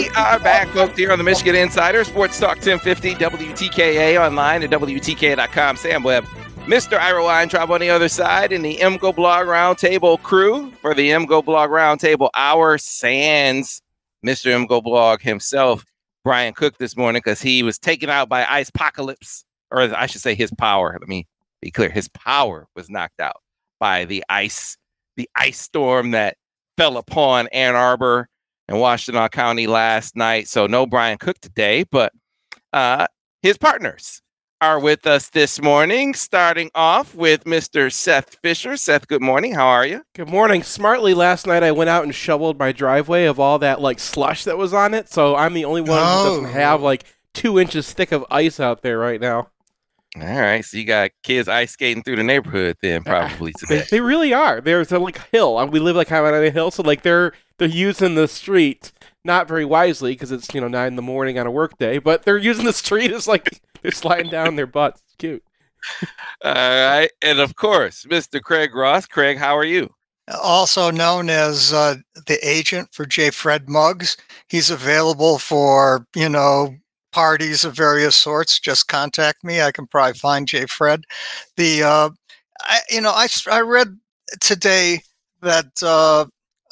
We are back, folks, here on the Michigan Insider Sports Talk 1050 WTKA online at WTKA.com. Sam Webb, Mr. Ira Weintraub on the other side, and the MGoBlog Roundtable crew for the MGoBlog Roundtable Hour Sands, Mr. MGoBlog himself, Brian Cook, this morning because he was taken out by ice apocalypse, or I should say his power. Let me be clear: his power was knocked out by the ice, the ice storm that fell upon Ann Arbor in Washtenaw County last night. So no Brian Cook today, but uh, his partners are with us this morning, starting off with Mr. Seth Fisher. Seth, good morning. How are you? Good morning. Smartly last night I went out and shoveled my driveway of all that like slush that was on it. So I'm the only one who doesn't have like two inches thick of ice out there right now. All right, so you got kids ice skating through the neighborhood then probably today. they really are. There's a like hill. and We live like kind of on a hill, so like they're they're using the street not very wisely because it's you know nine in the morning on a work day, but they're using the street as like they're sliding down their butts. It's cute. All right, and of course, Mr. Craig Ross. Craig, how are you? also known as uh, the agent for J. Fred Muggs. He's available for, you know, parties of various sorts. Just contact me. I can probably find Jay Fred. The, uh, I, you know, I I read today that uh,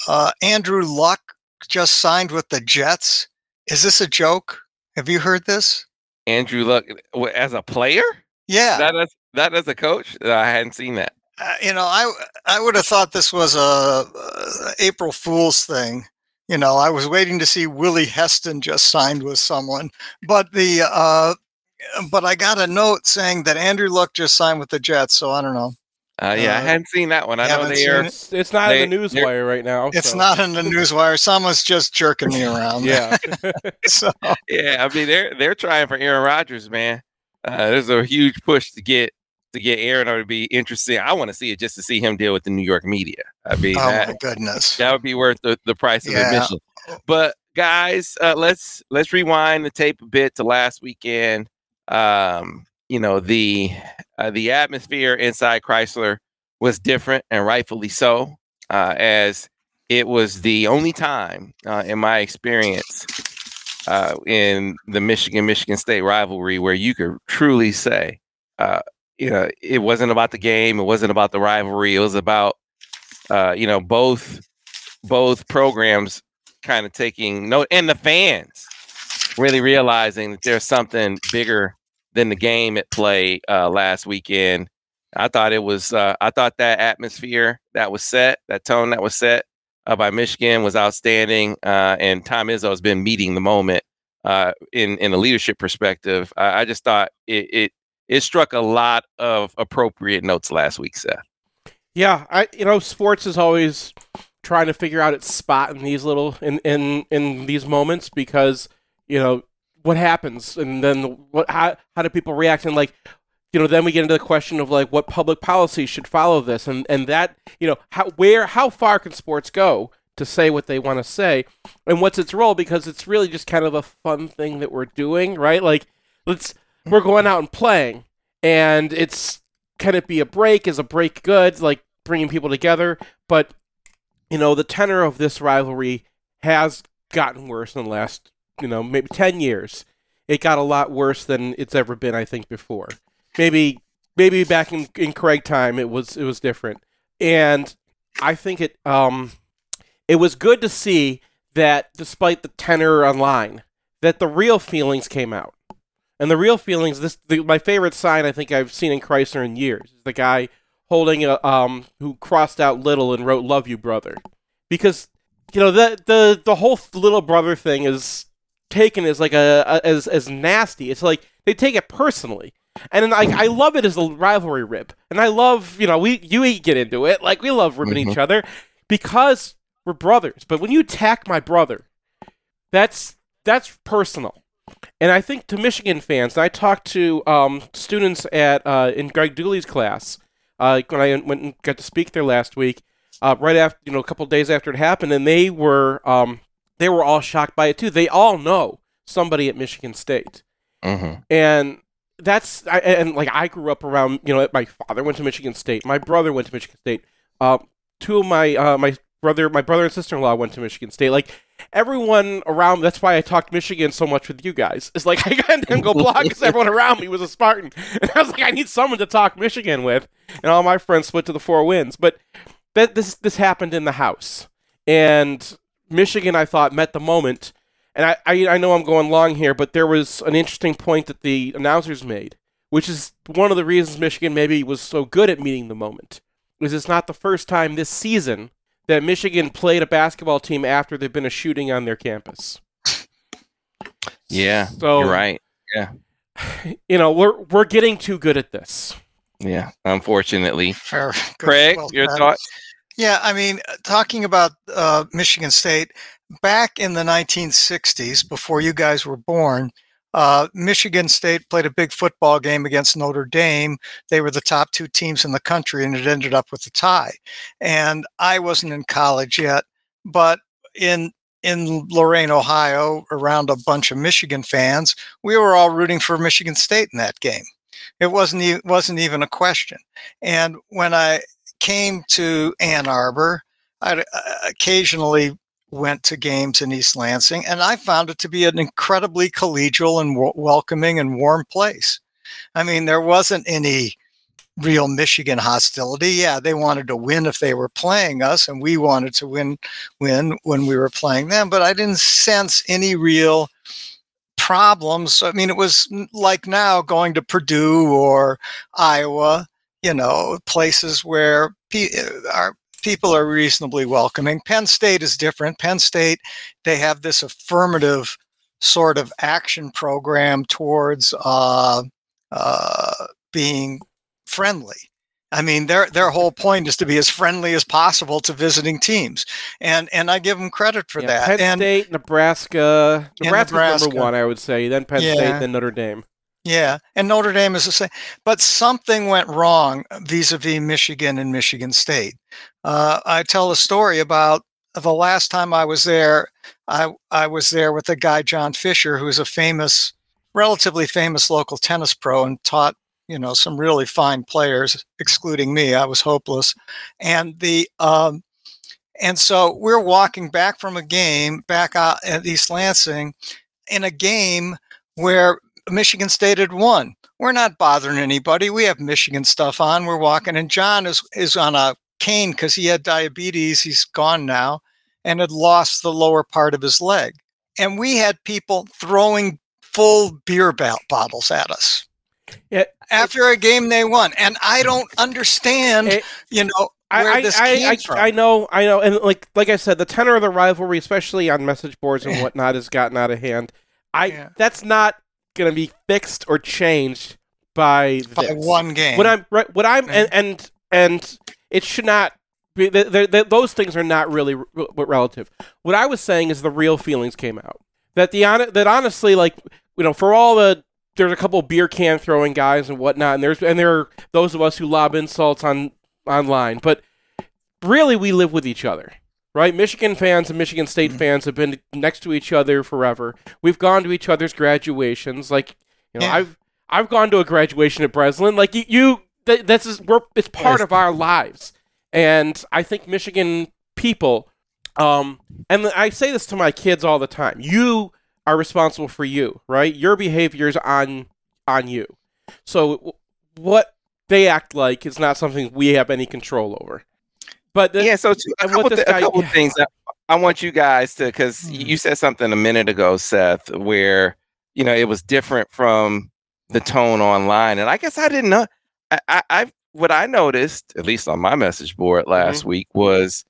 uh, Andrew Luck just signed with the Jets. Is this a joke? Have you heard this? Andrew Luck as a player? Yeah. That as that as a coach? I hadn't seen that. Uh, you know, I I would have thought this was a, uh April Fool's thing. You know, I was waiting to see Willie Heston just signed with someone, but the uh, but I got a note saying that Andrew Luck just signed with the Jets. So I don't know. Uh, yeah, I Uh, hadn't seen that one. I know haven't they seen are. it? It's, it's not They- in the they're- newswire right now. It's so- not in the newswire. Someone's just jerking me around. Yeah. so Yeah, I mean they're they're trying for Aaron Rodgers, man. Uh, there's a huge push to get to get Aaron. Would be interesting. I want to see it just to see him deal with the New York media. I mean oh that, my goodness. that would be worth the, the price of Yeah. admission. But guys, uh, let's let's rewind the tape a bit to last weekend. Um, you know the uh, the atmosphere inside Crisler was different, and rightfully so, uh, as it was the only time uh, in my experience uh, in the Michigan Michigan State rivalry where you could truly say, uh, you know, it wasn't about the game, it wasn't about the rivalry, it was about, uh, you know, both both programs kind of taking note, and the fans really realizing that there's something bigger than the game at play uh, last weekend. I thought it was, uh, I thought that atmosphere that was set, that tone that was set uh, by Michigan was outstanding. Uh, and Tom Izzo has been meeting the moment uh, in in a leadership perspective. I, I just thought it, it it struck a lot of appropriate notes last week, Seth. Yeah, I you know sports is always trying to figure out its spot in these little in in in these moments because you know what happens and then what how how do people react? And like you know then we get into the question of like what public policy should follow this? And and that you know how where how far can sports go to say what they want to say? And what's its role? Because it's really just kind of a fun thing that we're doing right? Like let's we're going out and playing and it's can it be a break? Is a break good? Like bringing people together. But you know the tenor of this rivalry has gotten worse in the last you know maybe 10 years. It got a lot worse than it's ever been i think before. Maybe maybe back in, in craig time it was it was different. And i think it um it was good to see that despite the tenor online that the real feelings came out. And the real feelings, this the, my favorite sign I think I've seen in Crisler in years is the guy holding a um who crossed out little and wrote "Love you, brother," because you know the the the whole little brother thing is taken as like a, a as as nasty. It's like they take it personally. And I, I love it as a rivalry rip, and I love you know we you eat get into it like we love ripping Mhm. each other because we're brothers. But when you attack my brother, that's that's personal. And I think to Michigan fans, and I talked to um, students at uh, in Greg Dooley's class uh, when I went and got to speak there last week, uh, right after you know a couple days after it happened, and they were um, they were all shocked by it too. They all know somebody at Michigan State, Mm-hmm. and that's I, and like I grew up around you know my father went to Michigan State, my brother went to Michigan State, uh, two of my uh, my brother my brother and sister in law went to Michigan State. Like everyone around, that's why I talked Michigan so much with you guys. It's like I didn't go blog because everyone around me was a Spartan, and I was like I need someone to talk Michigan with, and all my friends split to the four wins. But that this this happened in the house, and Michigan I thought met the moment. And I, I, I know I'm going long here, but there was an interesting point that the announcers made, which is one of the reasons Michigan maybe was so good at meeting the moment. Is it's not the first time this season that Michigan played a basketball team after there'd been a shooting on their campus. Yeah, So you're right. Yeah, you know we're we're getting too good at this. Yeah, unfortunately. Fair. Good. Craig, Well your said. thought? Yeah, I mean, uh, talking about uh, Michigan State, back in the 1960s, before you guys were born, uh, Michigan State played a big football game against Notre Dame. They were the top two teams in the country, and it ended up with a tie. And I wasn't in college yet, but in in Lorain, Ohio, around a bunch of Michigan fans, we were all rooting for Michigan State in that game. It wasn't e- wasn't even a question. And when I came to Ann Arbor, I occasionally went to games in East Lansing, and I found it to be an incredibly collegial and w- welcoming and warm place. I mean, there wasn't any real Michigan hostility. Yeah, they wanted to win if they were playing us, and we wanted to win win when we were playing them. But I didn't sense any real problems. I mean, it was like now going to Purdue or Iowa, you know, places where pe- uh, our people are reasonably welcoming. Penn State is different. Penn State, they have this affirmative sort of action program towards uh, uh, being friendly. I mean, their their whole point is to be as friendly as possible to visiting teams, and and I give them credit for Yeah, that. Penn and State, Nebraska, Nebraska's Nebraska. number one, I would say. Then Penn Yeah. State, then Notre Dame. Yeah, and Notre Dame is the same. But something went wrong vis-a-vis Michigan and Michigan State. Uh, I tell a story about the last time I was there. I I was there with a guy John Fisher, who's a famous, relatively famous local tennis pro, and taught you know some really fine players, excluding me. I was hopeless, and the um, and so we're walking back from a game back out at East Lansing, in a game where Michigan State had won. We're not bothering anybody. We have Michigan stuff on. We're walking, and John is is on a cane because he had diabetes. He's gone now, and had lost the lower part of his leg. And we had people throwing full beer bo- bottles at us. Yeah. After a game they won, and I don't understand. It- you know I, where I, this I, came I, from. I know, I know, and like like I said, the tenor of the rivalry, especially on message boards and whatnot, has gotten out of hand. I Yeah. that's not going to be fixed or changed by by this. one game. What I'm right, what I'm and mm-hmm. and and it should not be. th th th those things are not really re- re- relative. What I was saying is the real feelings came out. That the that honestly, like you know, for all the there's a couple beer can throwing guys and whatnot, and there's and there are those of us who lob insults on online, but really we live with each other. Right, Michigan fans and Michigan State Mhm. fans have been next to each other forever. We've gone to each other's graduations. Like, you know, Yeah. I've I've gone to a graduation at Breslin. Like you, you th- this is we're it's part of our lives, and I think Michigan people, um, and I say this to my kids all the time. You are responsible for you, right? Your behavior is on on you. So what they act like is not something we have any control over. But the, yeah, so two, a couple, this thi- a couple yeah. things. I, I want you guys to because Hmm. you said something a minute ago, Seth, where you know it was different from the tone online, and I guess I didn't know. I, I, I what I noticed, at least on my message board last Mm-hmm. week, was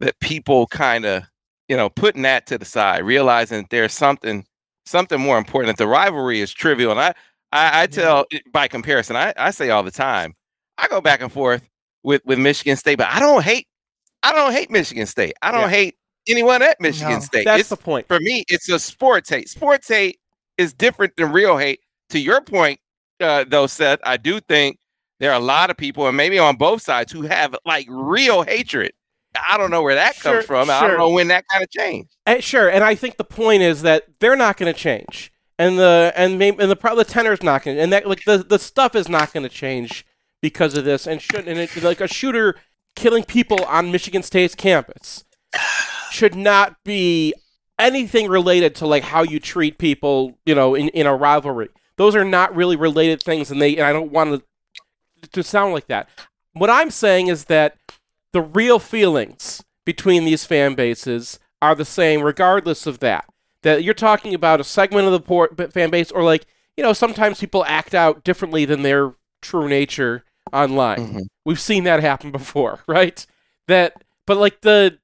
that people kind of you know putting that to the side, realizing that there's something something more important. That the rivalry is trivial, and I I, I tell by comparison, I, I say all the time, I go back and forth with with Michigan State, but I don't hate I don't hate Michigan State. I don't Yeah. hate anyone at Michigan No. State. That's It's, the point. for me, it's a sports hate. Sports hate is different than real hate. To your point, uh, though, Seth, I do think there are a lot of people, and maybe on both sides, who have like real hatred. I don't know where that Sure, comes from. I don't know when that kind of changed. Uh, sure, and I think the point is that they're not going to change, and the and maybe and the pro- the tenor's not going, to and that like the the stuff is not going to change because of this, and should and it, like a shooter killing people on Michigan State's campus should not be anything related to like how you treat people, you know, in, in a rivalry. Those are not really related things, and they and I don't want to to sound like that. What I'm saying is that the real feelings between these fan bases are the same, regardless of that. That you're talking about a segment of the port, fan base, or like you know, sometimes people act out differently than their true nature online. Mhm. We've seen that happen before, right? That, but like the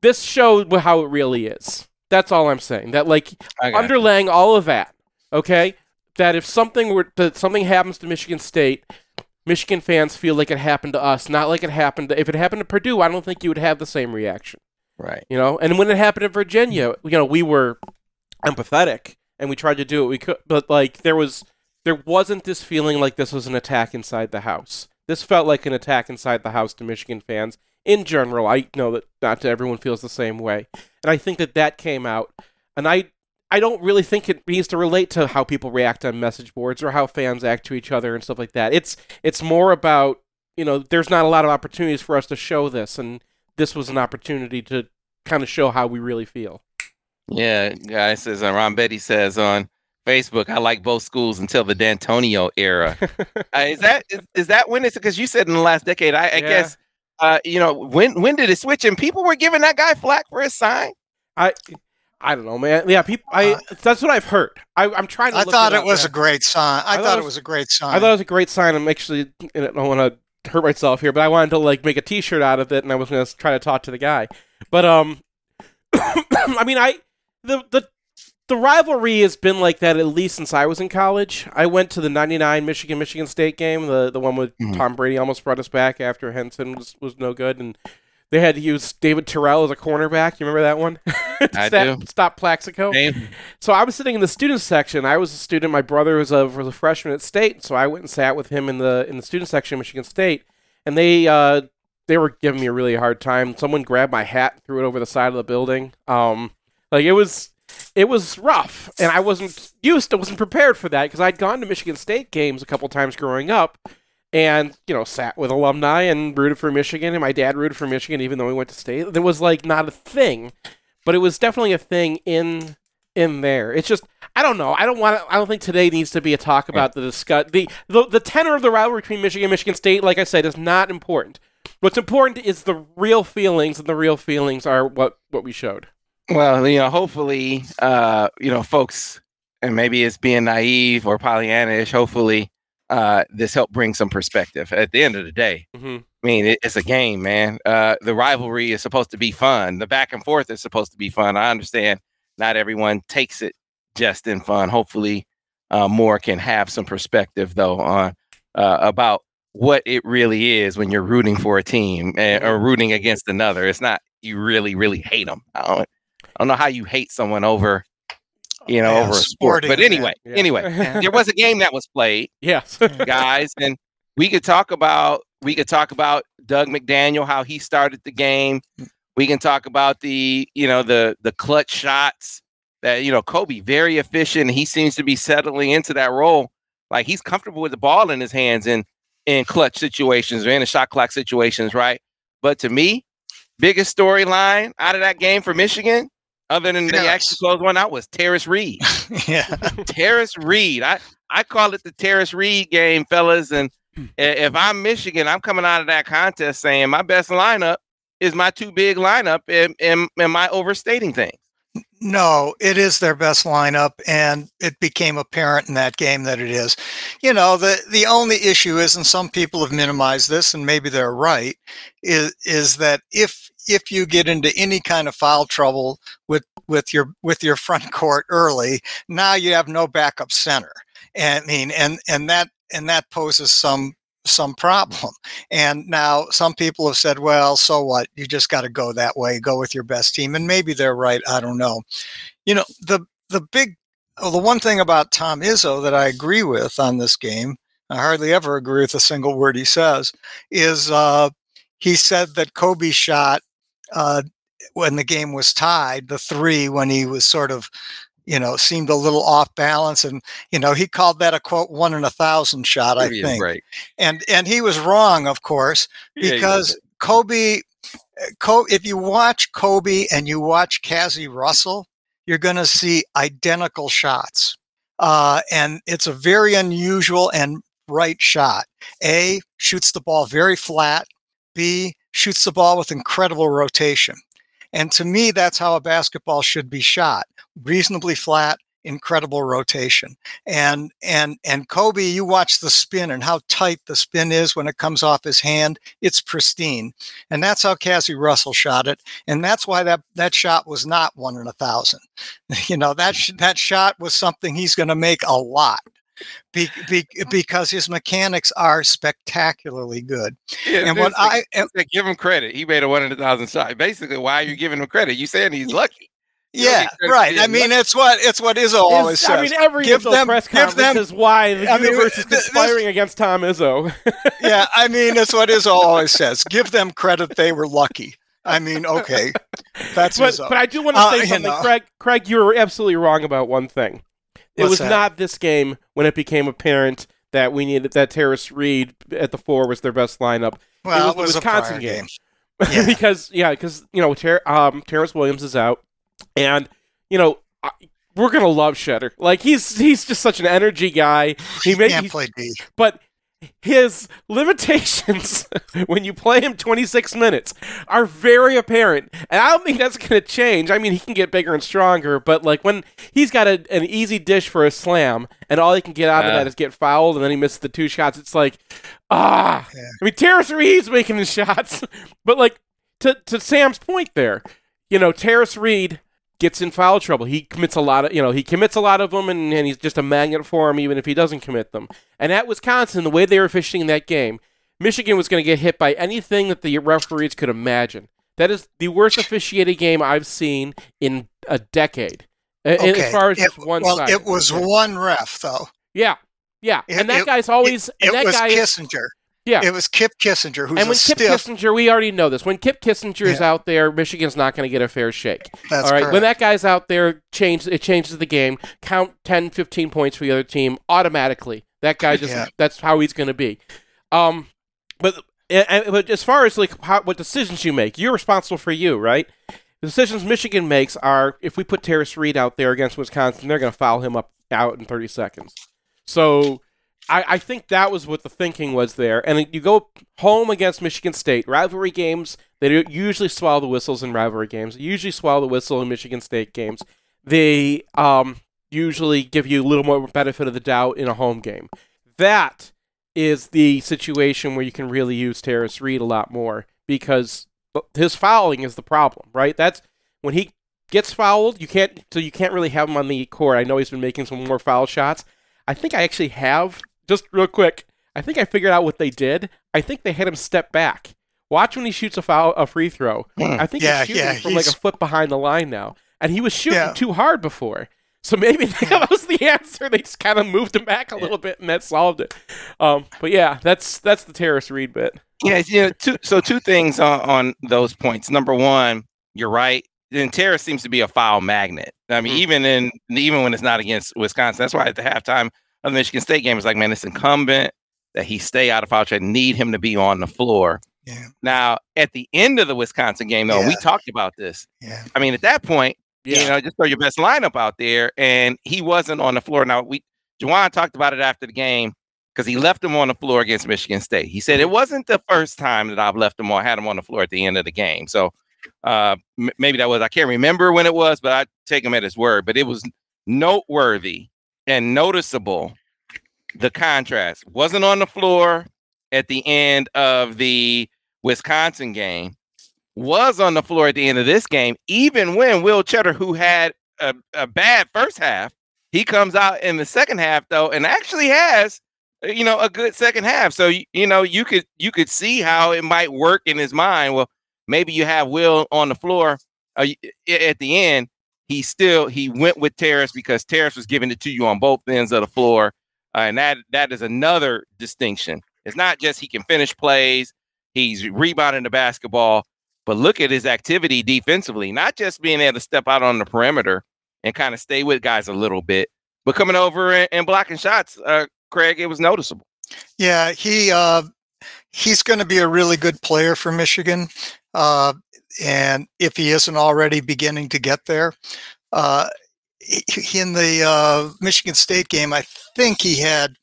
this showed how it really is. That's all I'm saying. That like you. underlaying all of that, okay? That if something were that something happens to Michigan State, Michigan fans feel like it happened to us, not like it happened. To, if it happened to Purdue, I don't think you would have the same reaction, right. you know. And when it happened in Virginia, you know, we were empathetic and we tried to do what we could, but like there was there wasn't this feeling like this was an attack inside the house. This felt like an attack inside the house to Michigan fans in general. I know that not everyone feels the same way, and I think that that came out. And I I don't really think it needs to relate to how people react on message boards or how fans act to each other and stuff like that. It's it's more about you know there's not a lot of opportunities for us to show this, and this was an opportunity to kind of show how we really feel. Yeah, guy says uh, Ron Betty says on Facebook, I like both schools until the D'Antonio era. uh, is that is, is that when it's because you said in the last decade? I, I Yeah. guess uh, you know when when did it switch? And people were giving that guy flack for his sign. I I don't know, man. Yeah, people. I Uh, that's what I've heard. I, I'm trying to. I look thought it it up, was man. a great sign. I, I thought thought it it was- was a great sign. I thought it was a great sign. I'm actually. I don't want to hurt myself here, but I wanted to like make a T-shirt out of it, and I was going to try to talk to the guy. But um, I mean, I the the the rivalry has been like that at least since I was in college. I went to the '99 Michigan Michigan State game, the the one with Mhm. Tom Brady almost brought us back after Henson was was no good, and they had to use David Terrell as a cornerback. You remember that one? I stop, do. Stop Plaxico. Name- So I was sitting in the student section. I was a student. My brother was a, was a freshman at State, so I went and sat with him in the in the student section of Michigan State, and they uh, they were giving me a really hard time. Someone grabbed my hat, and threw it over the side of the building. Um, like it was it was rough, and I wasn't used. to wasn't prepared for that because I'd gone to Michigan State games a couple times growing up, and you know sat with alumni and rooted for Michigan, and my dad rooted for Michigan even though he went to State. There was like not a thing, but it was definitely a thing in in there. It's just I don't know. I don't want I don't think today needs to be a talk about the discuss the, the the tenor of the rivalry between Michigan and Michigan State. Like I said, is not important. What's important is the real feelings, and the real feelings are what what we showed. Well, you know, hopefully, uh, you know, folks, and maybe it's being naive or Pollyannish. Hopefully, uh, this helped bring some perspective. At the end of the day, hmm I mean, it, it's a game, man. Uh, the rivalry is supposed to be fun. The back and forth is supposed to be fun. I understand not everyone takes it just in fun. Hopefully, uh, more can have some perspective though on uh, about what it really is when you're rooting for a team eh, or rooting against another. It's not you really, really hate them. I don't, I don't know how you hate someone over, you know, Yeah, over a sport. But anyway, Yeah. anyway, there was a game that was played yes. guys. And we could talk about we could talk about Dug McDaniel, how he started the game. We can talk about the you know the the clutch shots that you know Kobe very efficient. He seems to be settling into that role. Like he's comfortable with the ball in his hands in in clutch situations or in the shot clock situations, right? But to me, biggest storyline out of that game for Michigan, other than they Yes. actually closed one out, was Tarris Reed. yeah. Tarris Reed. I, I call it the Tarris Reed game, fellas. And hmm. if I'm Michigan, I'm coming out of that contest saying my best lineup is my too big lineup? Am, am, am I overstating things? No, it is their best lineup, and it became apparent in that game that it is. You know, the the only issue is, and some people have minimized this, and maybe they're right, is is that if if you get into any kind of foul trouble with with your with your front court early, now you have no backup center. And I mean, and and that and that poses some some problem. And now some people have said, well, so what? You just got to go that way, go with your best team. And maybe they're right. I don't know. You know, the the big well, the one thing about Tom Izzo that I agree with on this game, I hardly ever agree with a single word he says, is uh, he said that Kobe shot uh, when the game was tied, the three when he was sort of you know, seemed a little off balance. And, you know, he called that a quote one in a thousand shot, I think. And and he was wrong, of course, because yeah, Kobe eh, Kobe if you watch Kobe and you watch Cazzie Russell, you're gonna see identical shots. Uh, and it's a very unusual and right shot. A shoots the ball very flat. B shoots the ball with incredible rotation. And to me, that's how a basketball should be shot reasonably flat, incredible rotation. And and and Kobe, you watch the spin and how tight the spin is when it comes off his hand. It's pristine, and that's how Cazzie Russell shot it. And that's why that that shot was not one in a thousand. You know that sh- that shot was something he's going to make a lot. Be, be, because his mechanics are spectacularly good. Yeah, and what I give him credit, he made a one in a thousand shot. Basically, why are you giving him credit? You saying he's lucky? Yeah, right. I mean, it's what it's what Izzo always says. I mean, every give them, press conference them, is why the I universe mean, is conspiring this, against Tom Izzo. yeah, I mean, it's what Izzo always says. Give them credit; they were lucky. I mean, okay, that's but, but I do want to say uh, something, you know. Craig. Craig, you were absolutely wrong about one thing. It What's was that? not this game when it became apparent that we needed that Tarris Reed at the four was their best lineup. Well, it was, it was the Wisconsin game. game. Yeah. because yeah, because you know Ter- um, Terrance Williams is out. And you know, I, we're gonna love Tschetter. Like he's he's just such an energy guy. He, he can't play D. But his limitations when you play him 26 minutes are very apparent. And i don't think that's going to change. I mean he can get bigger and stronger but like when he's got a, an easy dish for a slam and all he can get out uh, of that is get fouled and then he misses the two shots it's like ah. Yeah. i mean Tarris Reed's making the shots but like to, to sam's point there you know Tarris Reed gets in foul trouble. He commits a lot of, you know, he commits a lot of them, and, and he's just a magnet for him, even if he doesn't commit them. And at Wisconsin, the way they were fishing in that game, Michigan was going to get hit by anything that the referees could imagine. That is the worst officiated game I've seen in a decade. Okay. As far as it, one well, side. it was one ref though. Yeah, yeah, it, and that it, guy's always. It, that was guy Kissinger. Yeah, it was Kipp Kissinger who's and when Kip stiff... Kissinger, we already know this. When Kipp Kissinger is out there, Michigan's not going to get a fair shake. That's all right. Correct. When that guy's out there, change it changes the game. Count 10, 15 points for the other team automatically. That guy just yeah. that's how he's going to be. Um, but but as far as like how, what decisions you make, you're responsible for you, right? The decisions Michigan makes are if we put Tarris Reed out there against Wisconsin, they're going to foul him up out in 30 seconds. So I, I think that was what the thinking was there. And you go home against Michigan State, rivalry games, they usually swallow the whistles in rivalry games. They usually swallow the whistle in Michigan State games. They um, usually give you a little more benefit of the doubt in a home game. That is the situation where you can really use Tarris Reed a lot more because his fouling is the problem, right? That's when he gets fouled, you can't so you can't really have him on the court. I know he's been making some more foul shots. I think I actually have just real quick, I think I figured out what they did. I think they had him step back. Watch when he shoots a foul, a free throw. Hmm. I think yeah, he's shooting yeah, from he's... like a foot behind the line now, and he was shooting yeah. too hard before. So maybe that was the answer. They just kind of moved him back a little bit, and that solved it. Um, but yeah, that's that's the Tarris Reed bit. Yeah, you know, two, so two things on, on those points. Number one, you're right. Then Tarris seems to be a foul magnet. I mean, mm. even in even when it's not against Wisconsin, that's why at the halftime of the Michigan State game is like, man, it's incumbent that he stay out of foul trade. Need him to be on the floor. Yeah. Now, at the end of the Wisconsin game, though, yeah. we talked about this. Yeah. I mean, at that point, yeah. you know, just throw your best lineup out there, and he wasn't on the floor. Now, we Juwan talked about it after the game. because he left him on the floor against Michigan State. He said it wasn't the first time that I've left him on, had him on the floor at the end of the game. So uh, m- maybe that was I can't remember when it was, but I take him at his word. But it was noteworthy and noticeable the contrast. Wasn't on the floor at the end of the Wisconsin game. Was on the floor at the end of this game, even when Will Tschetter, who had a, a bad first half, he comes out in the second half though, and actually has you know a good second half. So you know you could you could see how it might work in his mind. Well, maybe you have Will on the floor uh, at the end. He still he went with Tarris because Tarris was giving it to you on both ends of the floor, uh, and that that is another distinction. It's not just he can finish plays, he's rebounding the basketball, but look at his activity defensively. Not just being able to step out on the perimeter and kind of stay with guys a little bit, but coming over and, and blocking shots. Uh, Craig, it was noticeable. Yeah, he uh, he's going to be a really good player for Michigan. Uh, and if he isn't already beginning to get there, uh, in the uh, Michigan State game, I think he had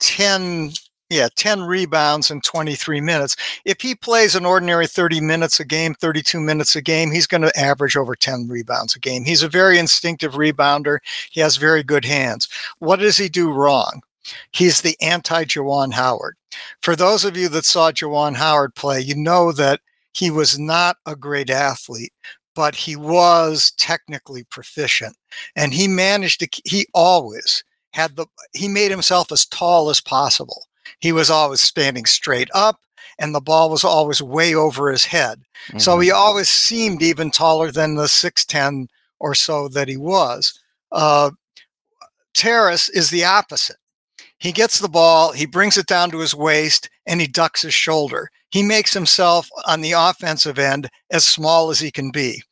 10, yeah, 10 rebounds in 23 minutes. If he plays an ordinary 30 minutes a game, 32 minutes a game, he's going to average over 10 rebounds a game. He's a very instinctive rebounder. He has very good hands. What does he do wrong? He's the anti Juwan Howard. For those of you that saw Juwan Howard play, you know that he was not a great athlete, but he was technically proficient. And he managed to, he always had the, he made himself as tall as possible. He was always standing straight up and the ball was always way over his head. Mm-hmm. So he always seemed even taller than the 6'10 or so that he was. Uh, Tarris is the opposite. He gets the ball, he brings it down to his waist, and he ducks his shoulder. He makes himself on the offensive end as small as he can be,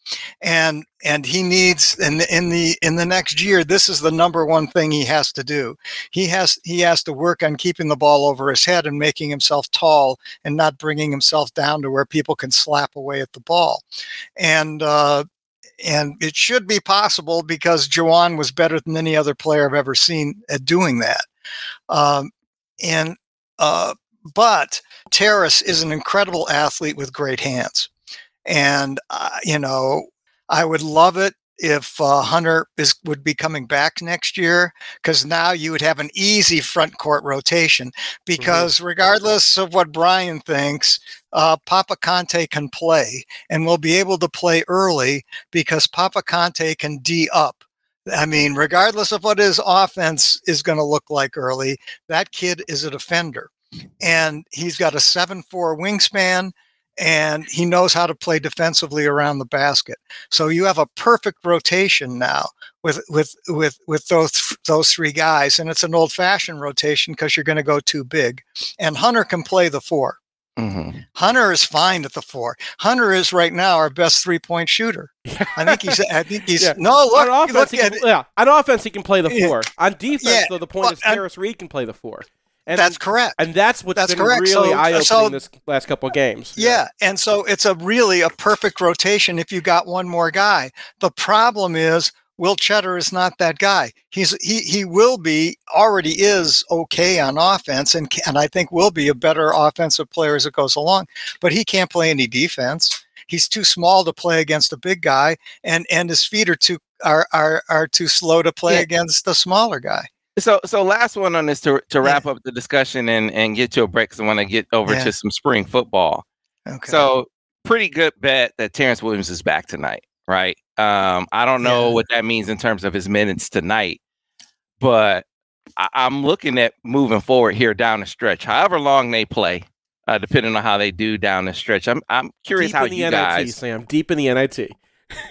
and and he needs in the, in the in the next year. This is the number one thing he has to do. He has he has to work on keeping the ball over his head and making himself tall and not bringing himself down to where people can slap away at the ball, and. Uh, and it should be possible because Juwan was better than any other player I've ever seen at doing that. Um, and uh, but Tarris is an incredible athlete with great hands, and uh, you know I would love it if uh, Hunter is would be coming back next year because now you would have an easy front court rotation mm-hmm. because mm-hmm. regardless of what Brian thinks, uh, Papa Conte can play and will be able to play early because Papa Conte can D up. I mean, regardless of what his offense is going to look like early, that kid is a defender. And he's got a 7 4 wingspan and he knows how to play defensively around the basket. So you have a perfect rotation now with with with with those those three guys, and it's an old fashioned rotation because you're going to go too big. And Hunter can play the four. Mm-hmm. Hunter is fine at the four. Hunter is right now our best three point shooter. I think he's. I think he's. yeah. No, look. On offense, look can, yeah. On offense, he can play the four. Yeah. On defense, yeah. though, the point well, is Tarris Reed can play the four. And that's correct. And that's what's that's been correct. really so, uh, eye opening so, this last couple of games. Yeah. yeah, and so it's a really a perfect rotation if you got one more guy. The problem is Will Tschetter is not that guy. He's he he will be already is okay on offense and and I think will be a better offensive player as it goes along. But he can't play any defense. He's too small to play against a big guy, and and his feet are too are are, are too slow to play yeah. against a smaller guy. So so last one on this to to wrap yeah. up the discussion and and get to a break because I want to get over yeah. to some spring football. Okay. So pretty good bet that Terrance Williams is back tonight, right? Um, I don't know yeah. what that means in terms of his minutes tonight, but I- am looking at moving forward here down the stretch. However long they play, uh, depending on how they do down the stretch. I'm I'm curious deep how in the you NIT, guys, Sam, deep in the NIT.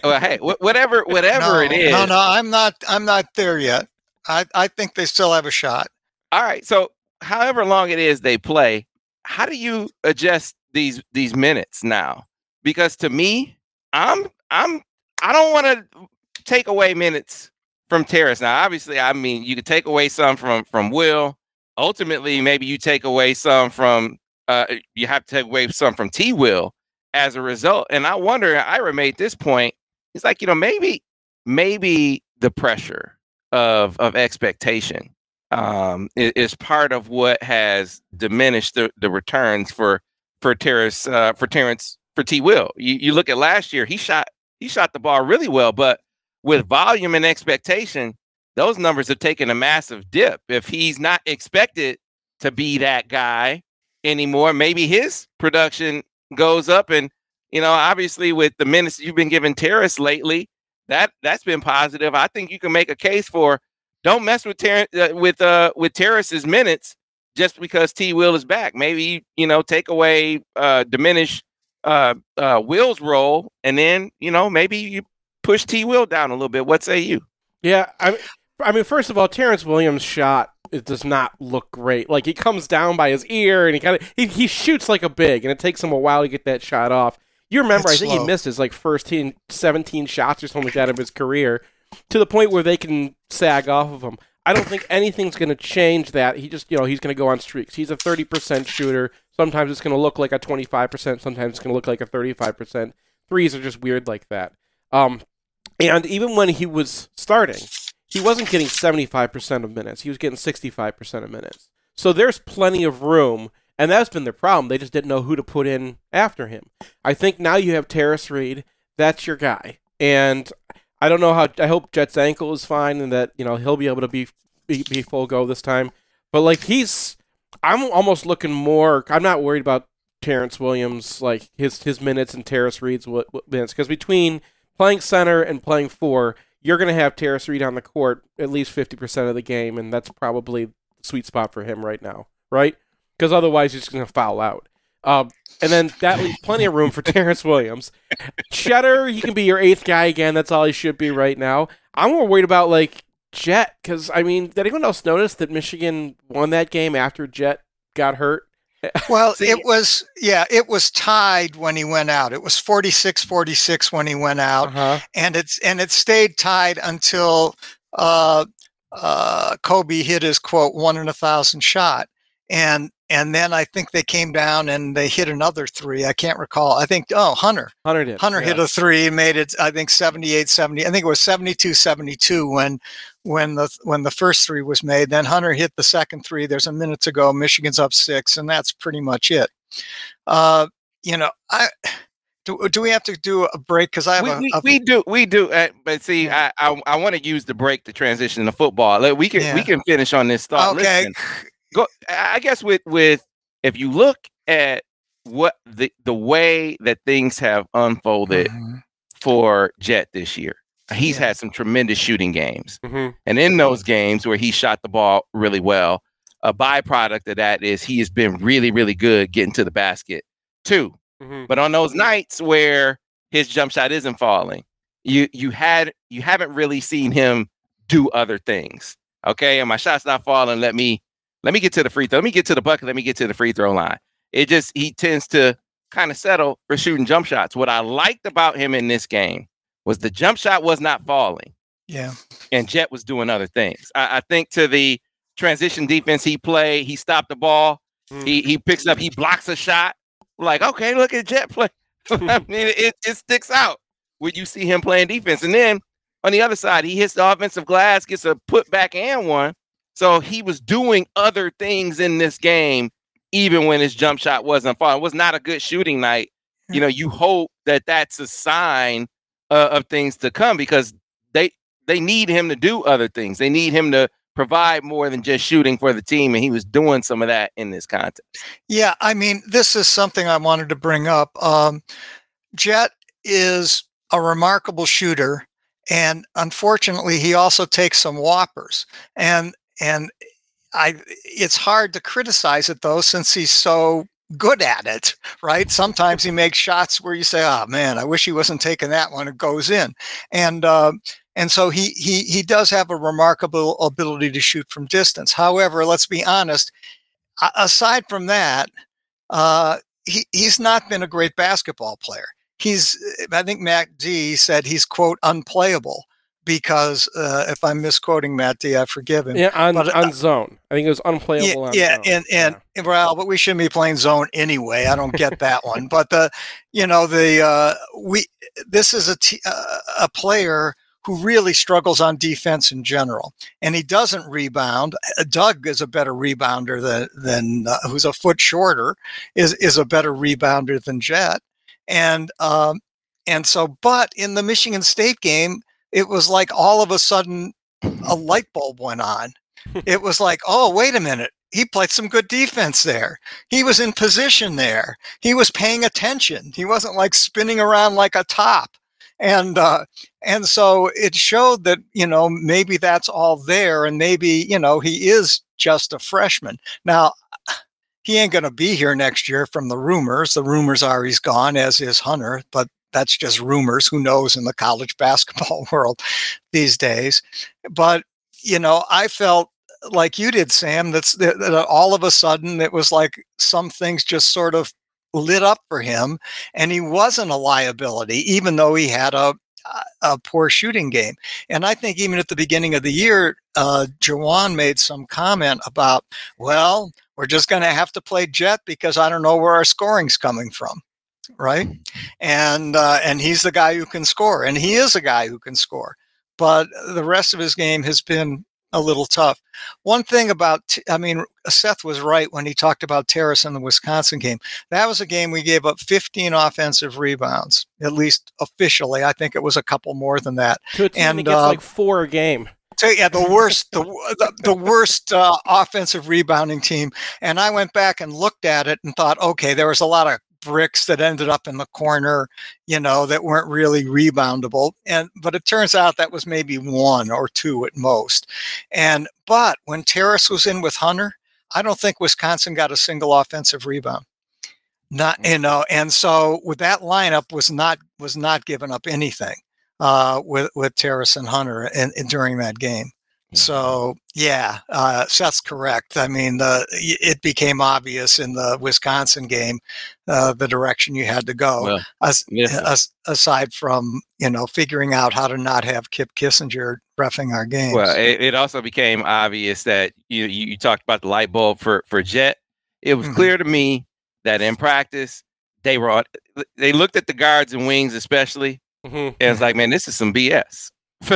well, hey, whatever whatever no, it is. No, no, I'm not. I'm not there yet. I I think they still have a shot. All right, so however long it is they play, how do you adjust these these minutes now? Because to me, I'm I'm I don't want to take away minutes from Tarris. Now, obviously, I mean, you could take away some from from Will. Ultimately, maybe you take away some from uh, you have to take away some from T Will as a result. And I wonder, Ira made this point. It's like, you know, maybe, maybe the pressure of of expectation um, is, part of what has diminished the, the returns for for Terrace uh, for Terrance for T. Will. You, you look at last year, he shot he shot the ball really well, but with volume and expectation, those numbers have taken a massive dip. If he's not expected to be that guy anymore, maybe his production goes up. And you know, obviously, with the minutes you've been giving Tarris lately, that that's been positive. I think you can make a case for don't mess with Ter- uh, with uh with Tarris's minutes just because T Will is back. Maybe you know take away uh diminish uh uh Will's role, and then you know maybe you push T Will down a little bit. What say you? Yeah, I I mean, first of all, Terrance Williams' shot it does not look great. Like he comes down by his ear and he kind of he, he shoots like a big, and it takes him a while to get that shot off. You remember, it's I think slow. he missed his like first 10, 17 shots or something like that of his career to the point where they can sag off of him. I don't think anything's going to change that. He just, you know, he's going to go on streaks. He's a 30% shooter. Sometimes it's going to look like a 25%. Sometimes it's going to look like a 35%. Threes are just weird like that. Um, and even when he was starting, he wasn't getting 75% of minutes. He was getting 65% of minutes. So there's plenty of room. And that's been their problem. They just didn't know who to put in after him. I think now you have Tarris Reed. That's your guy. And I don't know how. I hope Jett's ankle is fine and that you know he'll be able to be be, be full go this time. But like he's, I'm almost looking more. I'm not worried about Terrance Williams like his his minutes and Tarris Reed's minutes because between playing center and playing four, you're going to have Tarris Reed on the court at least fifty percent of the game, and that's probably the sweet spot for him right now, right? Because otherwise he's just going to foul out. Um, and then that leaves plenty of room for Terrance Williams. Tschetter, he can be your eighth guy again. That's all he should be right now. I'm more worried about like Jett because I mean, did anyone else notice that Michigan won that game after Jett got hurt? Well, it was yeah, it was tied when he went out. It was 46-46 when he went out, uh-huh. and it's and it stayed tied until uh, uh, Kobe hit his quote one in a thousand shot, and and then I think they came down and they hit another three. I can't recall. I think oh Hunter Hunter did Hunter yeah. hit a three, made it I think 78 70. I think it was 72 72 when when the when the first three was made. Then Hunter hit the second three. There's a minute to go. Michigan's up six, and that's pretty much it. Uh, you know, I do, do we have to do a break? Because I have we, a, we, a, we do we do. Uh, but see, yeah. I I, I want to use the break to transition to football. We can yeah. we can finish on this thought. Okay. Listen, go i guess with with if you look at what the the way that things have unfolded mm-hmm. for Jett this year he's yeah. had some tremendous shooting games mm-hmm. and in those games where he shot the ball really well a byproduct of that is he has been really really good getting to the basket too mm-hmm. but on those nights where his jump shot isn't falling you you had you haven't really seen him do other things okay and my shot's not falling let me let me get to the free throw. Let me get to the bucket. Let me get to the free throw line. It just he tends to kind of settle for shooting jump shots. What I liked about him in this game was the jump shot was not falling. Yeah. And Jett was doing other things. I, I think to the transition defense he played, he stopped the ball. Mm. He he picks up, he blocks a shot. like, okay, look at Jett play. I mean, it, it sticks out when you see him playing defense. And then on the other side, he hits the offensive glass, gets a put back and one. So he was doing other things in this game, even when his jump shot wasn't falling. It was not a good shooting night. You know, you hope that that's a sign uh, of things to come because they they need him to do other things. They need him to provide more than just shooting for the team, and he was doing some of that in this contest. Yeah, I mean, this is something I wanted to bring up. Um, Jett is a remarkable shooter. And unfortunately, he also takes some whoppers. And and I it's hard to criticize it though since he's so good at it, right? Sometimes he makes shots where you say, "Oh man, I wish he wasn't taking that one." It goes in, and uh, and so he he he does have a remarkable ability to shoot from distance. However, let's be honest. Aside from that, uh, he he's not been a great basketball player. He's I think Matt D said he's quote unplayable because uh, if I'm misquoting Matt D, I forgive him. Yeah, on, but, uh, on zone. I think it was unplayable. Yeah, yeah and and yeah. well, but we shouldn't be playing zone anyway. I don't get that one. But the, you know, the uh, we this is a t- uh, a player who really struggles on defense in general, and he doesn't rebound. Uh, Dug is a better rebounder than than uh, who's a foot shorter is is a better rebounder than Jett, and um, and so, but in the Michigan State game, it was like all of a sudden a light bulb went on. It was like, oh, wait a minute. He played some good defense there. He was in position there. He was paying attention. He wasn't like spinning around like a top. And uh, and so it showed that you know maybe that's all there, and maybe you know he is just a freshman. Now he ain't going to be here next year from the rumors. The rumors are he's gone, as is Hunter, but that's just rumors. Who knows in the college basketball world these days? But you know, I felt like you did, Sam. That's that, that all of a sudden it was like some things just sort of lit up for him, and he wasn't a liability, even though he had a a poor shooting game. And I think even at the beginning of the year, uh, Juwan made some comment about, well, we're just going to have to play Jett because I don't know where our scoring's coming from right? And uh, and he's the guy who can score, and he is a guy who can score. But the rest of his game has been a little tough. One thing about, I mean, Seth was right when he talked about Tarris in the Wisconsin game. That was a game we gave up 15 offensive rebounds, at least officially. I think it was a couple more than that. To a team and, that gets uh, like four a game. So yeah, the worst, the the, the worst uh, offensive rebounding team. And I went back and looked at it and thought, okay, there was a lot of bricks that ended up in the corner, you know, that weren't really reboundable. And but it turns out that was maybe one or two at most. And but when Tarris was in with Hunter, I don't think Wisconsin got a single offensive rebound. Not mm. you know, and so with that lineup was not was not giving up anything uh, with with Tarris and Hunter in, in, during that game. So yeah, uh, Seth's correct. I mean, the, it became obvious in the Wisconsin game uh, the direction you had to go. Well, as, as, aside from you know figuring out how to not have Kipp Kissinger refing our game. Well, it, it also became obvious that you, you, you talked about the light bulb for for Jett. It was mm-hmm. clear to me that in practice they were they looked at the guards and wings especially, mm-hmm. and it's like, man, this is some BS.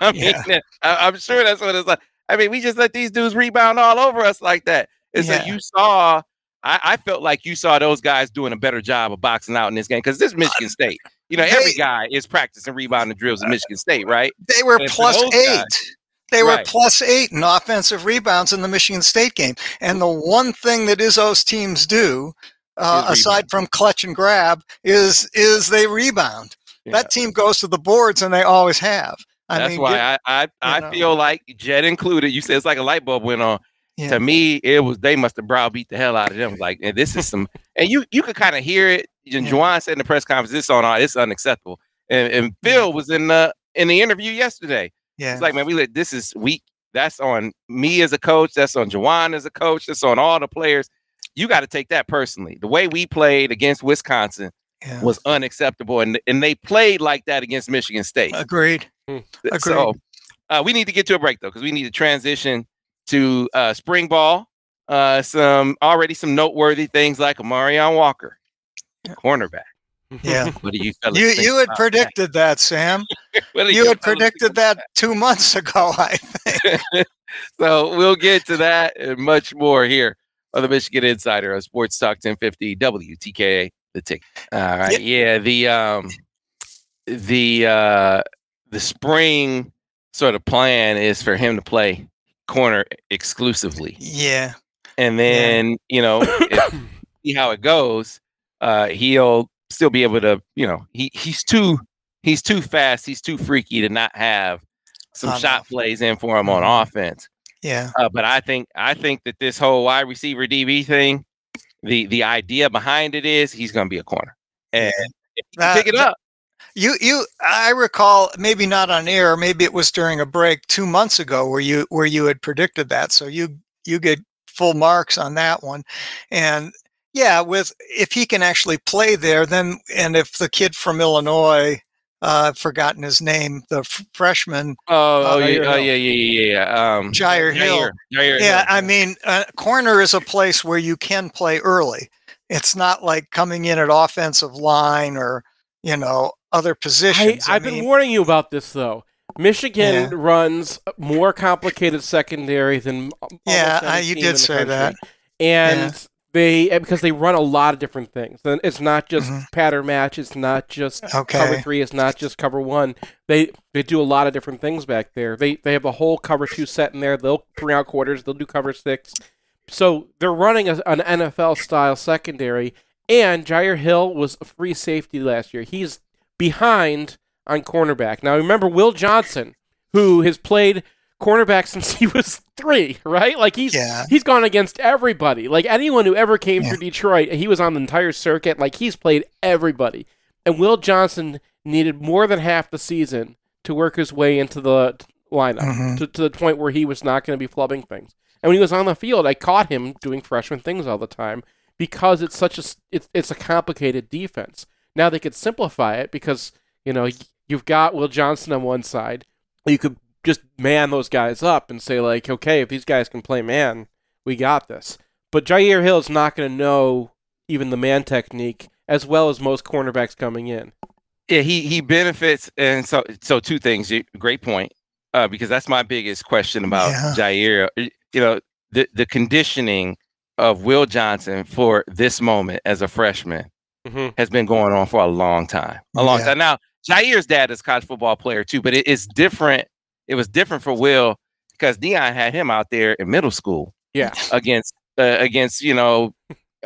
I mean, yeah. I, am sure that's what it's like. I mean, we just let these dudes rebound all over us like that. Is that. It's yeah. like you saw. I, I, felt like you saw those guys doing a better job of boxing out in this game because this Michigan State. You know, they, every guy is practicing rebounding drills in Michigan State, right? They were plus eight. Guys, they were right. plus eight in offensive rebounds in the Michigan State game. And the one thing that Izzo's teams do, uh, aside from clutch and grab, is is they rebound. Yeah. That team goes to the boards, and they always have. I That's mean, why get, I I, I feel like Jett included. You said it's like a light bulb went on. Yeah. To me, it was they must have browbeat the hell out of them. Like, and this is some, and you you could kind of hear it. And yeah. Juwan said in the press conference, "This on it's unacceptable." And, and Phil was in the in the interview yesterday. Yeah, it's like, man, we let this is weak. That's on me as a coach. That's on Juwan as a coach. That's on all the players. You got to take that personally. The way we played against Wisconsin yeah. was unacceptable, and and they played like that against Michigan State. Agreed. Hmm. Agreed. So uh, we need to get to a break though, because we need to transition to uh, spring ball. Uh, some already some noteworthy things like Amarion Walker, cornerback. Yeah. what do you you you had predicted that, that Sam? you, you had predicted that, that two months ago, I think. so we'll get to that and much more here on the Michigan Insider on Sports Talk 1050 WTKA the ticket. All right. Yeah. The um the uh the spring sort of plan is for him to play corner exclusively. Yeah. And then, yeah. you know, if, see how it goes. Uh he'll still be able to, you know, he he's too he's too fast, he's too freaky to not have some shot plays in for him on mm-hmm. offense. Yeah. Uh, but I think I think that this whole wide receiver DB thing the the idea behind it is he's going to be a corner, and uh, pick it up. You you I recall maybe not on air, maybe it was during a break two months ago where you where you had predicted that. So you you get full marks on that one, and yeah, with if he can actually play there, then and if the kid from Illinois uh, I've forgotten his name, the f- freshman. Oh, uh, oh, yeah, oh, yeah, yeah, yeah, yeah. Um, Jyaire Hill. Jyaire yeah, Hill. I mean, uh, corner is a place where you can play early. It's not like coming in at offensive line or you know other positions. I, have been warning you about this though. Michigan Yeah. runs more complicated secondary than Yeah, you did say country. that. and. They because they run a lot of different things. And it's not just Mhm. pattern match. It's not just cover three. It's not just cover one. They they do a lot of different things back there. They they have a whole cover two set in there. They'll bring out quarters. They'll do cover six. So they're running a, an NFL style secondary. And Jyaire Hill was a free safety last year. He's behind on cornerback. Now remember Will Johnson, who has played cornerback since he was three, right? Like he's Yeah. he's gone against everybody. Like anyone who ever came Yeah. through Detroit, he was on the entire circuit. Like he's played everybody. And Will Johnson needed more than half the season to work his way into the lineup Mhm. to, to the point where he was not going to be flubbing things. And when he was on the field, I caught him doing freshman things all the time because it's such a it's it's a complicated defense. Now they could simplify it because you know you've got Will Johnson on one side. You could just man those guys up and say like, okay, if these guys can play man, we got this. But Jyaire Hill is not going to know even the man technique as well as most cornerbacks coming in. Yeah, he he benefits, and so so two things. Great point, uh, because that's my biggest question about Yeah. Jyaire. You know, the the conditioning of Will Johnson for this moment as a freshman Mhm. has been going on for a long time. A long Yeah. time. Now, Jyaire's dad is college football player too, but it, it's different. It was different for Will because Dion had him out there in middle school Yeah, against uh, against you know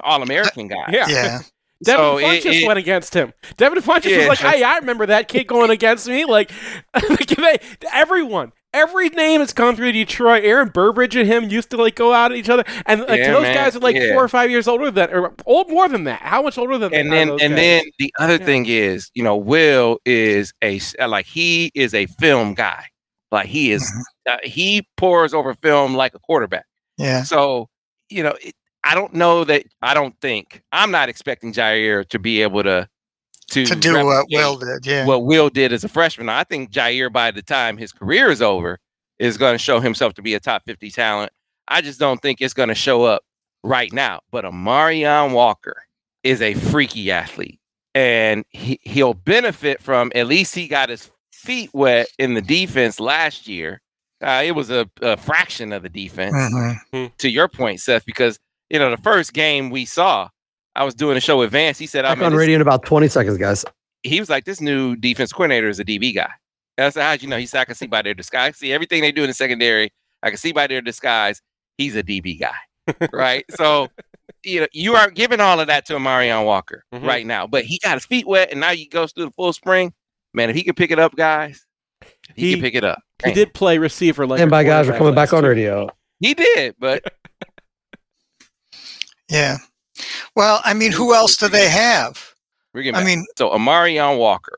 all American guys. yeah. Yeah. Devin So Funchess it- it- went against him. Devin Funchess Yeah. was like, "Hey, I remember that kid going against me." Like, they, everyone, every name that's come through Detroit. Aaron Burbridge and him used to like go out at each other, and like Yeah, those man. guys are like Yeah. four or five years older than, or old more than that. How much older than? and then those and guys? then the other Yeah. thing is you know will is a s- like he is a film guy like he is Mm-hmm. uh, he pours over film like a quarterback Yeah. so you know it, i don't know that i don't think i'm not expecting Jyaire to be able to to, To do what Will did. Yeah. what will did as a freshman i think Jyaire by the time his career is over is going to show himself to be a top 50 talent i just don't think it's going to show up right now but Amarion walker is a freaky athlete and he, he'll benefit from at least he got his feet wet in the defense last year uh, it was a, a fraction of the defense Mhm. to your point seth because you know the first game we saw i was doing a show with vance he said "I'm mean on radio in about 20 seconds, guys. he was like, this new defense coordinator is a DB guy. And I said, how'd you know? He said, I can see by their disguise. See everything they do in the secondary. I can see by their disguise. He's a DB guy. right. So, you know, you aren't giving all of that to Marion Walker Mhm. right now, but he got his feet wet and now he goes through the full spring. Man, if he can pick it up, guys, he, He- can pick it up. he did play receiver. Like and by guys, we're coming back on radio. He did, but Yeah. Well, I mean, who else do they have? we're getting I back. mean, So Amarion Walker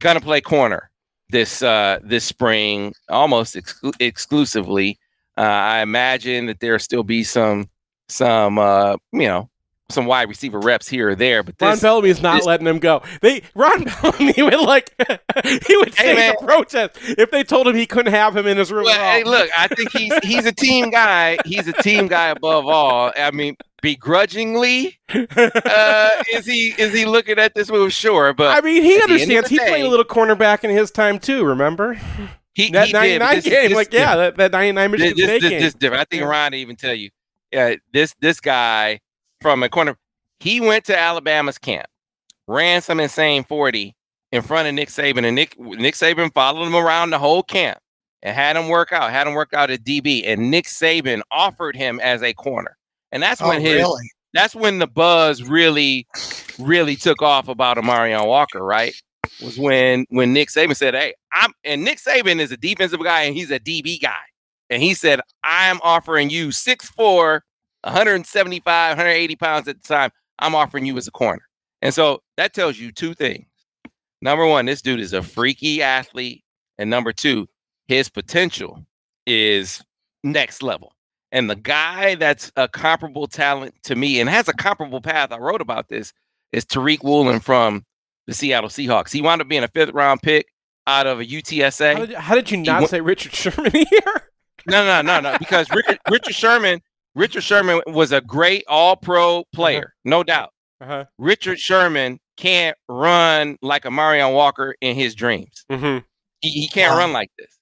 gonna play corner this uh this spring, almost exclu- exclusively. Uh, I imagine that there'll still be some some uh you know some wide receiver reps here or there, but Ron this Bellamy's not this- letting him go. They Ron Bellamy would like he would Hey, take a protest if they told him he couldn't have him in his room. well, at all. hey, look, I think he's he's a team guy. He's a team guy above all. I mean, begrudgingly, uh, is he is he looking at this move? Sure, but I mean, he at the end of understands. He played a little cornerback in his time too. Remember he, that he did. '99 this- game? this- like, yeah, that, that '99 this, Michigan this, State this, game. this different. I think. Ron even tell you, yeah, this this guy from a corner, he went to Alabama's camp, ran some insane forty in front of Nick Saban, and Nick Nick Saban followed him around the whole camp and had him work out, had him work out at DB, and Nick Saban offered him as a corner, and that's oh, when his really? that's when the buzz really, really took off about Amarion Walker, right? Was when when Nick Saban said, "Hey, I'm," and Nick Saban is a defensive guy and he's a DB guy, and he said, "I'm offering you six 6'4", 175, 180 pounds at the time. I'm offering you as a corner." And so that tells you two things. Number one, this dude is a freaky athlete, and number two, his potential is next level. And the guy that's a comparable talent to me and has a comparable path, I wrote about this, is Tariq Woolen from the Seattle Seahawks. He wound up being a fifth round pick out of a UTSA. How did, how did you not went- say Richard Sherman here? No, no, no, no, because Richard, Richard Sherman, Richard Sherman was a great all pro player, no doubt. Uh-huh. Richard Sherman can't run like Amarion Walker in his dreams. Mm-hmm. He, he can't Wow. run like this.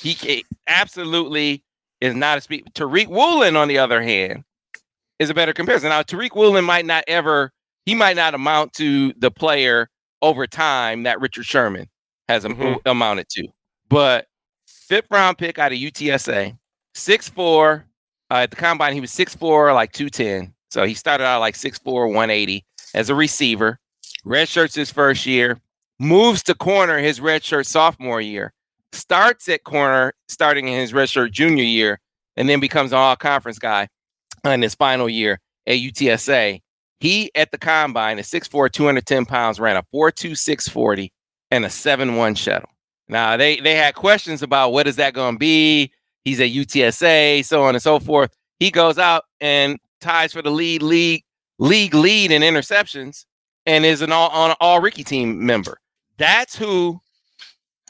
He ca- absolutely is not a speed. Tariq Woolen, on the other hand, is a better comparison. Now, Tariq Woolen might not ever, he might not amount to the player over time that Richard Sherman has Mhm. amounted to. But fifth round pick out of UTSA, 6'4. Uh, at the combine, he was 6'4, like 210. So he started out like 6'4, 180 as a receiver. Red shirts his first year, moves to corner his red shirt sophomore year, starts at corner starting in his red shirt junior year, and then becomes an all conference guy in his final year at UTSA. He at the combine is 6'4, 210 pounds, ran a 4'2, 640 and a 7'1 shuttle. Now they they had questions about what is that going to be. He's at UTSA, so on and so forth. He goes out and ties for the lead league league lead in interceptions and is an all on an all Ricky team member. That's who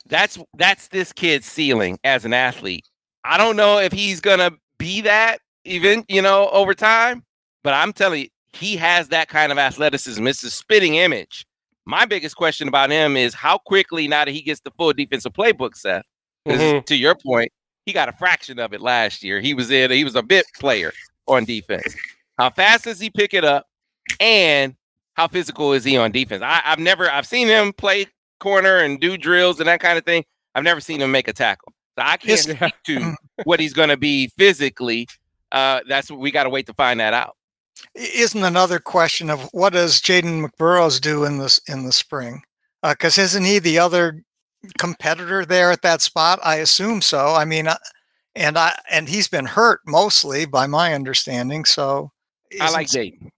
that's that's this kid's ceiling as an athlete. I don't know if he's gonna be that even, you know, over time, but I'm telling you, he has that kind of athleticism. It's a spitting image. My biggest question about him is how quickly now that he gets the full defensive playbook, Seth. Mhm. to your point, he got a fraction of it last year. He was in, he was a bit player on defense. How fast does he pick it up? And how physical is he on defense? I, I've never I've seen him play corner and do drills and that kind of thing. I've never seen him make a tackle. So I can't speak to what he's gonna be physically. Uh, that's what we got to wait to find that out. Isn't another question of what does Jaden McBurrows do in this in the spring? Because isn't he the other competitor there at that spot? I assume so. I mean, uh, and I and he's been hurt mostly, by my understanding. So I like Jaden.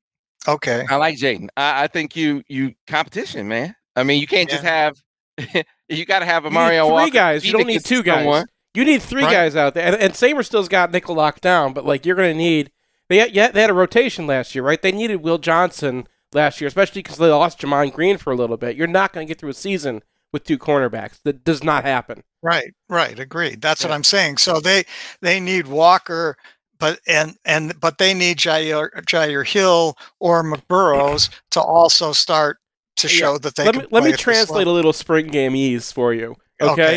Okay, I like Jaden. I, I think you you competition, man. I mean, you can't just have you got to have a You need Mario three Walker guys. You don't need two guys. someone. You need three Right. guys out there, and, and Sainristil's got nickel locked down. But like you're going to need they had, yeah they had a rotation last year, right? They needed Will Johnson last year, especially because they lost Gemon Green for a little bit. You're not going to get through a season with two cornerbacks. That does not happen. right, right. Agreed. That's what I'm saying. So they they need Walker, but and and but they need Jyaire Jyaire Hill or McBurrows to also start to Yeah. show that they let can me let me translate a little spring game ease for you. Okay.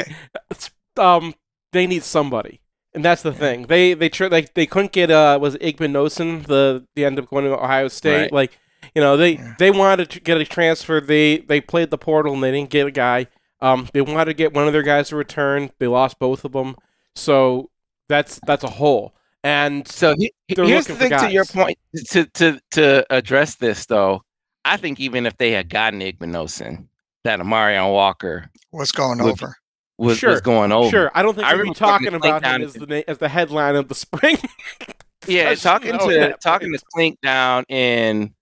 It's- Um, they need somebody, and that's the thing. They they tr- like they couldn't get uh was it Igbinosun the the end up going to Ohio State. Right. Like you know they Yeah. they wanted to get a transfer. They they played the portal and they didn't get a guy. Um, they wanted to get one of their guys to return. They lost both of them. So that's that's a hole. And So he, here's the looking for thing to your point to to to address this though. I think even if they had gotten Igbinosun, that Amarion Walker was going Would- over. was, Sure, was going over. sure, I don't think I we'll be remember talking talking to Clink about him as the as the headline of the spring. Yeah, talking to talking to Clink down in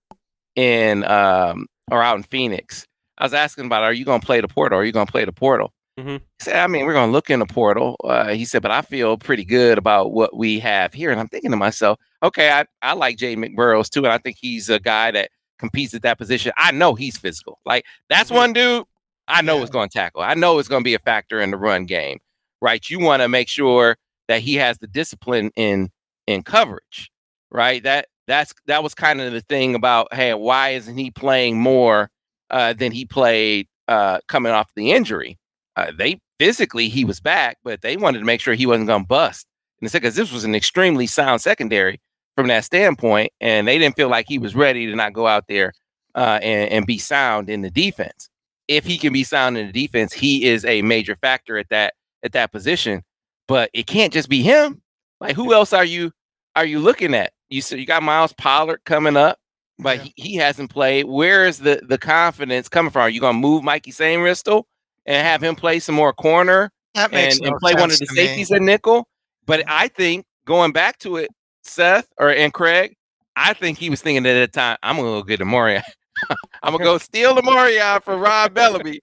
in um or out in Phoenix. I was asking about, are you going to play the portal? Are you going to play the portal? Mhm. He said, I mean, we're going to look in the portal. Uh, he said, but I feel pretty good about what we have here. And I'm thinking to myself, okay, I, I like Jay McBurrows too, and I think he's a guy that competes at that position. I know he's physical. Like that's Mhm. one dude I know Yeah. is going to tackle. I know it's going to be a factor in the run game, right? You want to make sure that he has the discipline in in coverage, right? That that's that was kind of the thing about hey, why isn't he playing more uh, than he played uh, coming off the injury? Uh, they physically he was back, but they wanted to make sure he wasn't going to bust. And it's because this was an extremely sound secondary from that standpoint, and they didn't feel like he was ready to not go out there uh, and, and be sound in the defense. If he can be sound in the defense, he is a major factor at that at that position. But it can't just be him. Like who else are you are you looking at? You said you got Myles Pollard coming up, but Yeah. he, he hasn't played. Where is the the confidence coming from? Are you gonna move Mikey Sainristil and have him play some more corner and, no and play one of the safeties at nickel? But I think going back to it, Seth or and Craig, I think he was thinking at that time, I'm gonna go get Amoria. I'm gonna go steal Amoria for Ron Bellamy.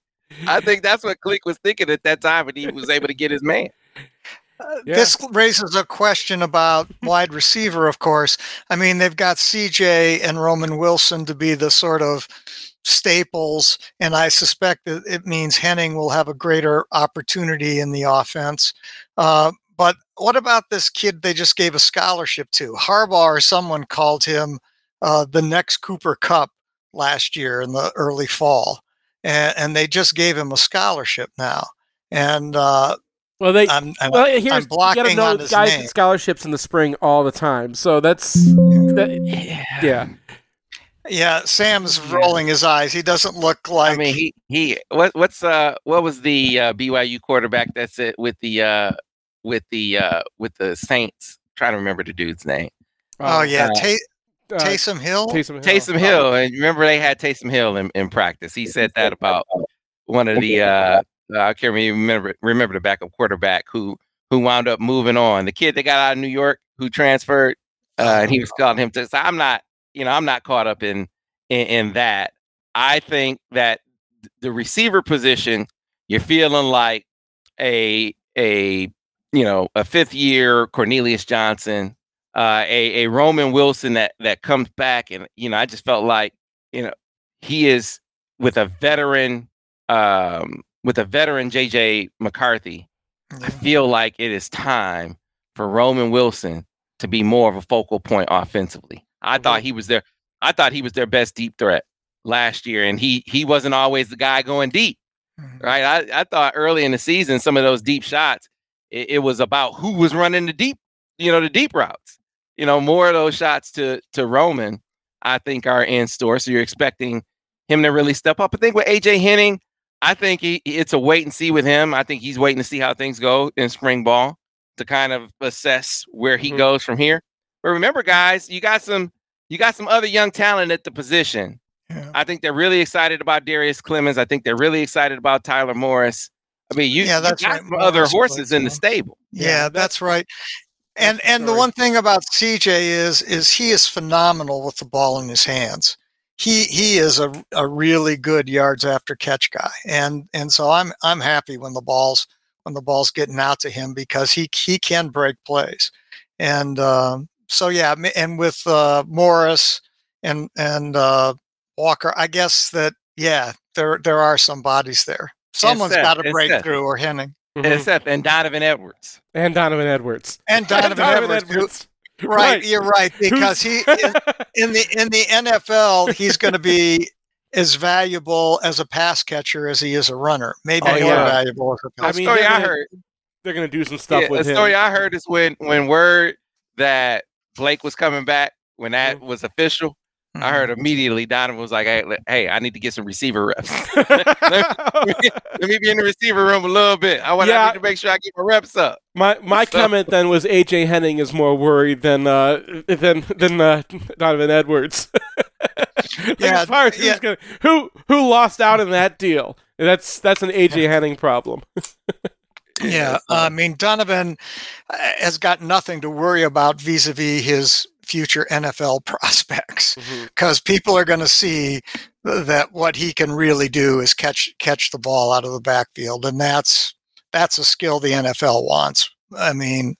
I think that's what Clink was thinking at that time, and he was able to get his man. Uh, Yeah. This raises a question about wide receiver, of course. I mean, they've got CJ and Roman Wilson to be the sort of staples, and I suspect that it means Henning will have a greater opportunity in the offense. Uh, but what about this kid they just gave a scholarship to? Harbaugh or someone called him uh, the next Cooper Kupp last year in the early fall, and, and they just gave him a scholarship now. and uh, Well, they. I'm, I'm well, here's I'm you blocking gotta know on his guys name. scholarships in the spring all the time, so that's that, yeah. yeah. Sam's rolling his eyes. He doesn't look like. I mean, he he what what's uh what was the uh, BYU quarterback that's it with the uh with the uh with the Saints? trying to remember the dude's name. oh yeah, uh, Ta- uh, Taysom Hill. Taysom Hill. Taysom Hill, and remember they had Taysom Hill in, in practice. He said that about one of the uh, I can't remember remember the backup quarterback who who wound up moving on. The kid that got out of New York who transferred, uh, and he was calling him to. So I'm not, you know, I'm not caught up in in, in that. I think that the receiver position, you're feeling like a a you know a fifth year Cornelius Johnson, uh, a a Roman Wilson that that comes back, and you know I just felt like you know he is with a veteran um, with a veteran JJ McCarthy. I feel like it is time for Roman Wilson to be more of a focal point offensively. I thought he was their I thought he was their best deep threat last year, and he he wasn't always the guy going deep Mhm. right? I, I thought early in the season, some of those deep shots, it, it was about who was running the deep, you know, the deep routes. You know, more of those shots to to Roman, I think, are in store. So you're expecting him to really step up. I think with AJ Henning, I think he, it's a wait and see with him. I think he's waiting to see how things go in spring ball to kind of assess where he Mhm. goes from here. But remember, guys, you got some you got some other young talent at the position. Yeah. I think they're really excited about Darrius Clemons. I think they're really excited about Tyler Morris. I mean, you, Yeah, you got right. some other Morris horses in the stable. Yeah, Yeah, that's right. And that's and the one thing about CJ is is he is phenomenal with the ball in his hands. He he is a, a really good yards after catch guy. And and so I'm I'm happy when the balls when the ball's getting out to him because he he can break plays. And um, so yeah, and with uh, Morris and and uh, Walker, I guess that yeah, there there are some bodies there. Someone's got to and break Seth. through or Henning. Mhm. And Seth and Donovan Edwards. and Donovan Edwards. And Donovan, Edwards, who- Right, Right. you're right because he in, in the in the NFL he's going to be as valuable as a pass catcher as he is a runner. Maybe Oh, more yeah. valuable as a A I pass. mean, story they're I gonna- heard. They're gonna do some stuff Yeah, with a him. story I heard is when when word that Blake was coming back, when that Mm-hmm. was official, I heard immediately Donovan was like, "Hey, hey, I need to get some receiver reps. Let me be in the receiver room a little bit. I want Yeah. I need to make sure I get my reps up." my my So- comment then was AJ Henning is more worried than uh than than uh, Donovan Edwards. Yeah, as far as yeah. gonna, who who lost out in that deal? That's that's an AJ Henning problem. Yeah, I mean Donovan uh, has got nothing to worry about vis-a-vis his future NFL prospects mm-hmm. because people are going to see that what he can really do is catch catch the ball out of the backfield, and that's that's a skill the NFL wants. I mean,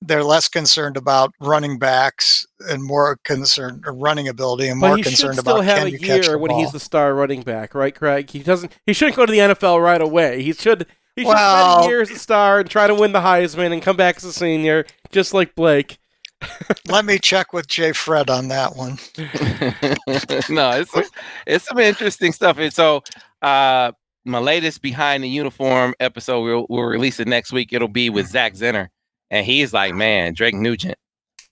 they're less concerned about running backs and more concerned running ability and But more concerned still about have can a you catch year the when ball. he's the star running back, right, Craig? He doesn't. He shouldn't go to the NFL right away. He should. He should Well- spend a year as a star and try to win the Heisman and come back as a senior, just like Blake. Let me check with Jay Fred on that one. no, it's some, it's some interesting stuff. And so, uh, my latest behind the uniform episode we'll, we'll release it next week. It'll be with Zak Zinter, and he's like, man, Drake Nugent.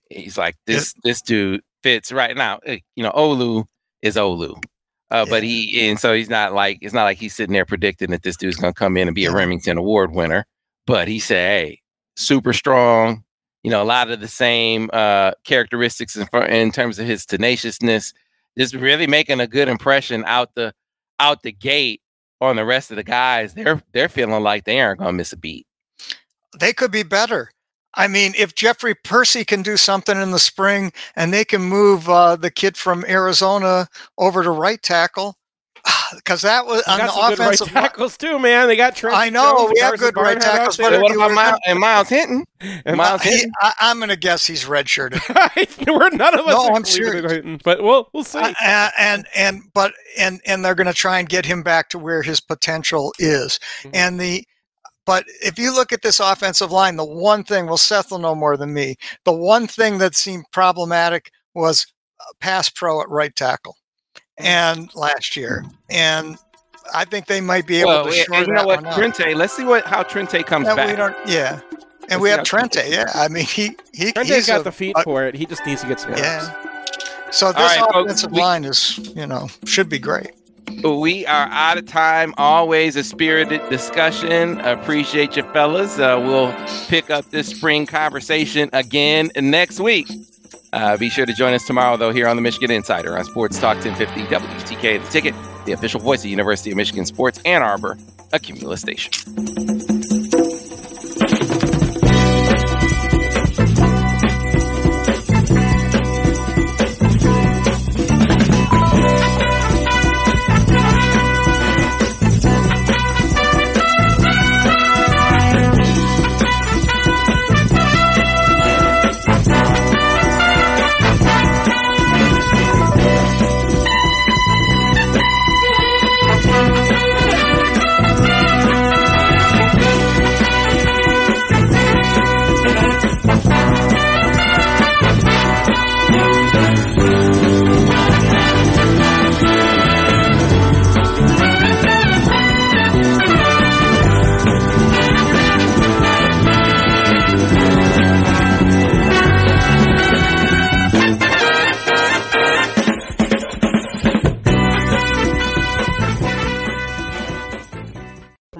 He's like, this this dude fits right now. eh, You know, Olu is Olu. Uh, but he and so he's not like it's not like he's sitting there predicting that this dude's gonna come in and be a Rimington Award winner. But he said, "Hey, super strong. You know, a lot of the same uh, characteristics in, in terms of his tenaciousness. Just really making a good impression out the out the gate on the rest of the guys. They're they're feeling like they aren't gonna miss a beat. they could be better. I mean, if Jeffrey Persi can do something in the spring and they can move uh, the kid from Arizona over to right tackle, because that was They on got the some good right tackles too, man. They got Trent. I know, Jones, we have good right Barnhart out tackles, but what about Miles, and Myles Hinton? And Miles He- Hinton? I, I'm going to guess he's redshirted. We're none of us No, I'm Cleveland Hinton, but we'll we'll see. Uh, and, and and but and and they're going to try and get him back to where his potential is. Mhm. And the but if you look at this offensive line, the one thing, well, Seth will know more than me. The one thing that seemed problematic was uh, pass pro at right tackle, and last year, and I think they might be able Well, to and, shore and you know that what, one up. Trente. Let's see what how Trente comes Yeah, we back. don't, yeah. And Let's we have how Trente. Yeah, I mean he he Trente's he's got a- the feet a- for it. He just needs to get some reps. Yeah. So this right, folks, offensive we- line is you know should be great. We are out of time. Always a spirited discussion. Appreciate you, fellas. Uh, we'll pick up this spring conversation again next week. Uh, be sure to join us tomorrow, though, here on the Michigan Insider on Sports Talk 1050 WTKA, the ticket, the official voice of University of Michigan Sports Ann Arbor, a Cumulus station.